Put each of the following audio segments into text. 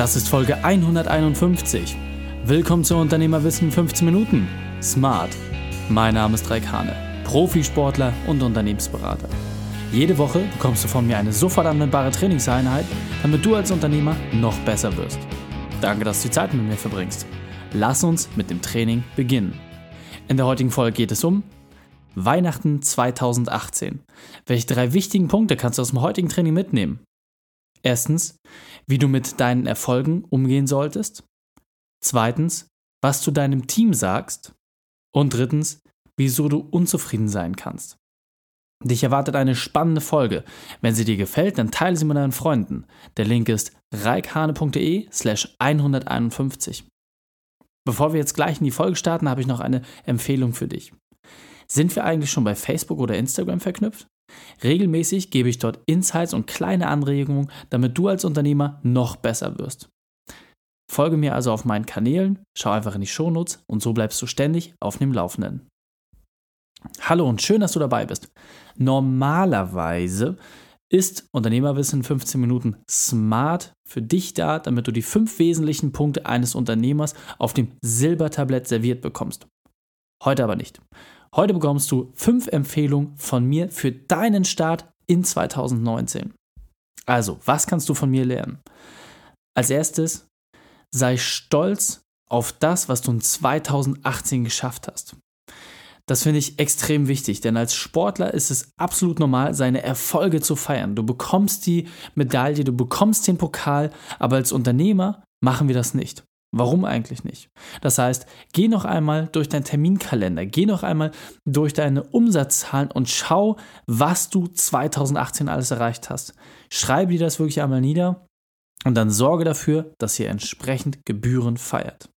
Das ist Folge 151. Willkommen zu Unternehmerwissen 15 Minuten. Smart. Mein Name ist Raikane, Profisportler und Unternehmensberater. Jede Woche bekommst du von mir eine sofort anwendbare Trainingseinheit, damit du als Unternehmer noch besser wirst. Danke, dass du die Zeit mit mir verbringst. Lass uns mit dem Training beginnen. In der heutigen Folge geht es um Weihnachten 2018. Welche drei wichtigen Punkte kannst du aus dem heutigen Training mitnehmen? Erstens, wie du mit deinen Erfolgen umgehen solltest. Zweitens, was du deinem Team sagst. Und drittens, wieso du unzufrieden sein kannst. Dich erwartet eine spannende Folge. Wenn sie dir gefällt, dann teile sie mit deinen Freunden. Der Link ist reikhane.de slash 151. Bevor wir jetzt gleich in die Folge starten, habe ich noch eine Empfehlung für dich. Sind wir eigentlich schon bei Facebook oder Instagram verknüpft? Regelmäßig gebe ich dort Insights und kleine Anregungen, damit du als Unternehmer noch besser wirst. Folge mir also auf meinen Kanälen, schau einfach in die Shownotes und so bleibst du ständig auf dem Laufenden. Hallo und schön, dass du dabei bist. Normalerweise ist Unternehmerwissen 15 Minuten smart für dich da, damit du die fünf wesentlichen Punkte eines Unternehmers auf dem Silbertablett serviert bekommst. Heute aber nicht. Heute bekommst du fünf Empfehlungen von mir für deinen Start in 2019. Also, was kannst du von mir lernen? Als erstes, sei stolz auf das, was du in 2018 geschafft hast. Das finde ich extrem wichtig, denn als Sportler ist es absolut normal, seine Erfolge zu feiern. Du bekommst die Medaille, du bekommst den Pokal, aber als Unternehmer machen wir das nicht. Warum eigentlich nicht? Das heißt, geh noch einmal durch deinen Terminkalender, geh noch einmal durch deine Umsatzzahlen und schau, was du 2018 alles erreicht hast. Schreibe dir das wirklich einmal nieder und dann sorge dafür, dass ihr entsprechend Gebühren feiert.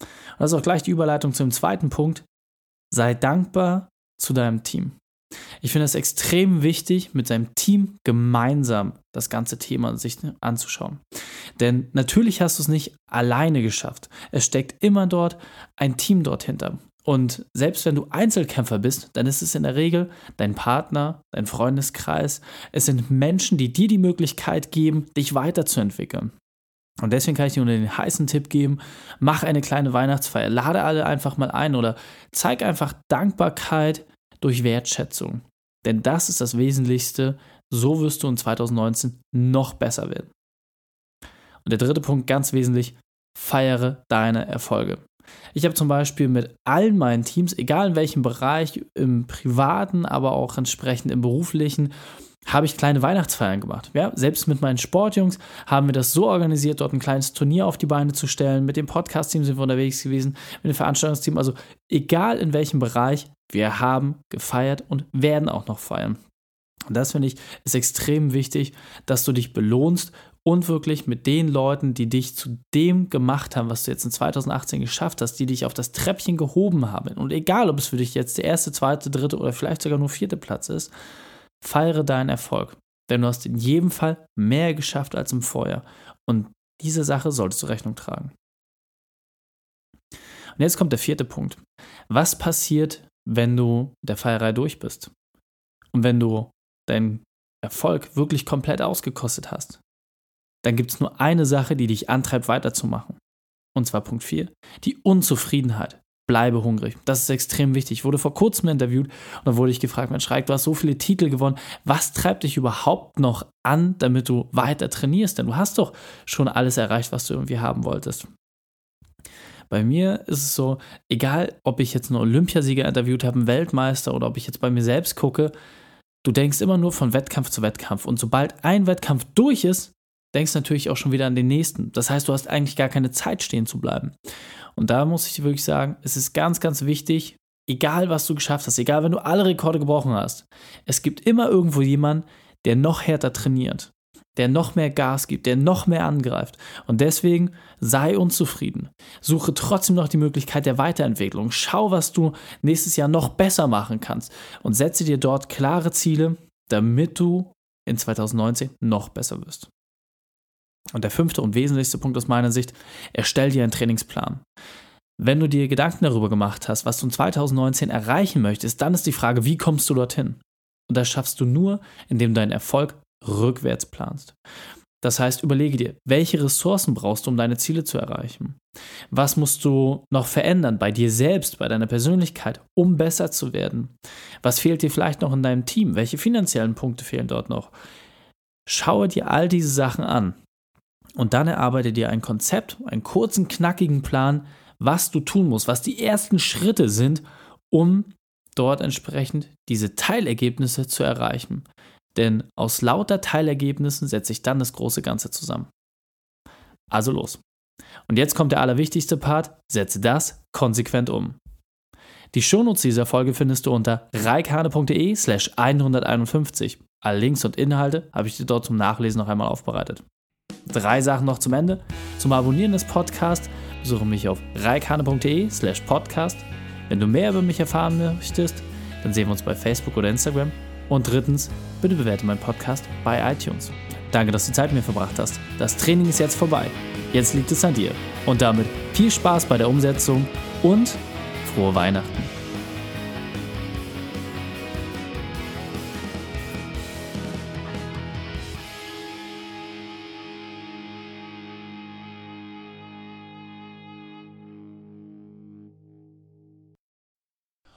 Und das ist auch gleich die Überleitung zum zweiten Punkt. Sei dankbar zu deinem Team. Ich finde es extrem wichtig, mit seinem Team gemeinsam das ganze Thema sich anzuschauen. Denn natürlich hast du es nicht alleine geschafft. Es steckt immer dort ein Team dort hinter. Und selbst wenn du Einzelkämpfer bist, dann ist es in der Regel dein Partner, dein Freundeskreis. Es sind Menschen, die dir die Möglichkeit geben, dich weiterzuentwickeln. Und deswegen kann ich dir nur den heißen Tipp geben, mach eine kleine Weihnachtsfeier, lade alle einfach mal ein oder zeig einfach Dankbarkeit durch Wertschätzung. Denn das ist das Wesentlichste. So wirst du in 2019 noch besser werden. Und der dritte Punkt, ganz wesentlich, feiere deine Erfolge. Ich habe zum Beispiel mit allen meinen Teams, egal in welchem Bereich, im privaten, aber auch entsprechend im beruflichen, habe ich kleine Weihnachtsfeiern gemacht. Ja, selbst mit meinen Sportjungs haben wir das so organisiert, dort ein kleines Turnier auf die Beine zu stellen. Mit dem Podcast-Team sind wir unterwegs gewesen, mit dem Veranstaltungsteam. Also egal in welchem Bereich, wir haben gefeiert und werden auch noch feiern. Und das finde ich ist extrem wichtig, dass du dich belohnst und wirklich mit den Leuten, die dich zu dem gemacht haben, was du jetzt in 2018 geschafft hast, die dich auf das Treppchen gehoben haben. Und egal, ob es für dich jetzt der erste, zweite, dritte oder vielleicht sogar nur vierte Platz ist, feiere deinen Erfolg. Denn du hast in jedem Fall mehr geschafft als im Vorjahr. Und diese Sache solltest du Rechnung tragen. Und jetzt kommt der vierte Punkt. Was passiert, wenn du der Feierei durch bist? Und wenn du deinen Erfolg wirklich komplett ausgekostet hast? Dann gibt es nur eine Sache, die dich antreibt, weiterzumachen. Und zwar Punkt 4, die Unzufriedenheit bleibe hungrig. Das ist extrem wichtig. Ich wurde vor kurzem interviewt und da wurde ich gefragt, Mensch, Reik, du hast so viele Titel gewonnen. Was treibt dich überhaupt noch an, damit du weiter trainierst? Denn du hast doch schon alles erreicht, was du irgendwie haben wolltest. Bei mir ist es so, egal ob ich jetzt einen Olympiasieger interviewt habe, einen Weltmeister oder ob ich jetzt bei mir selbst gucke, du denkst immer nur von Wettkampf zu Wettkampf. Und sobald ein Wettkampf durch ist, denkst natürlich auch schon wieder an den nächsten. Das heißt, du hast eigentlich gar keine Zeit stehen zu bleiben. Und da muss ich dir wirklich sagen, es ist ganz, ganz wichtig, egal was du geschafft hast, egal wenn du alle Rekorde gebrochen hast, es gibt immer irgendwo jemanden, der noch härter trainiert, der noch mehr Gas gibt, der noch mehr angreift. Und deswegen sei unzufrieden. Suche trotzdem noch die Möglichkeit der Weiterentwicklung. Schau, was du nächstes Jahr noch besser machen kannst und setze dir dort klare Ziele, damit du in 2019 noch besser wirst. Und der fünfte und wesentlichste Punkt aus meiner Sicht, erstell dir einen Trainingsplan. Wenn du dir Gedanken darüber gemacht hast, was du in 2019 erreichen möchtest, dann ist die Frage, wie kommst du dorthin? Und das schaffst du nur, indem du deinen Erfolg rückwärts planst. Das heißt, überlege dir, welche Ressourcen brauchst du, um deine Ziele zu erreichen? Was musst du noch verändern bei dir selbst, bei deiner Persönlichkeit, um besser zu werden? Was fehlt dir vielleicht noch in deinem Team? Welche finanziellen Punkte fehlen dort noch? Schaue dir all diese Sachen an und dann erarbeite dir ein Konzept, einen kurzen, knackigen Plan, was du tun musst, was die ersten Schritte sind, um dort entsprechend diese Teilergebnisse zu erreichen. Denn aus lauter Teilergebnissen setzt sich dann das große Ganze zusammen. Also los. Und jetzt kommt der allerwichtigste Part, setze das konsequent um. Die Shownotes dieser Folge findest du unter reikane.de slash 151. Alle Links und Inhalte habe ich dir dort zum Nachlesen noch einmal aufbereitet. Drei Sachen noch zum Ende. Zum Abonnieren des Podcasts besuche mich auf reikane.de slash podcast. Wenn du mehr über mich erfahren möchtest, dann sehen wir uns bei Facebook oder Instagram. Und drittens, bitte bewerte meinen Podcast bei iTunes. Danke, dass du Zeit mit mir verbracht hast. Das Training ist jetzt vorbei. Jetzt liegt es an dir. Und damit viel Spaß bei der Umsetzung und frohe Weihnachten.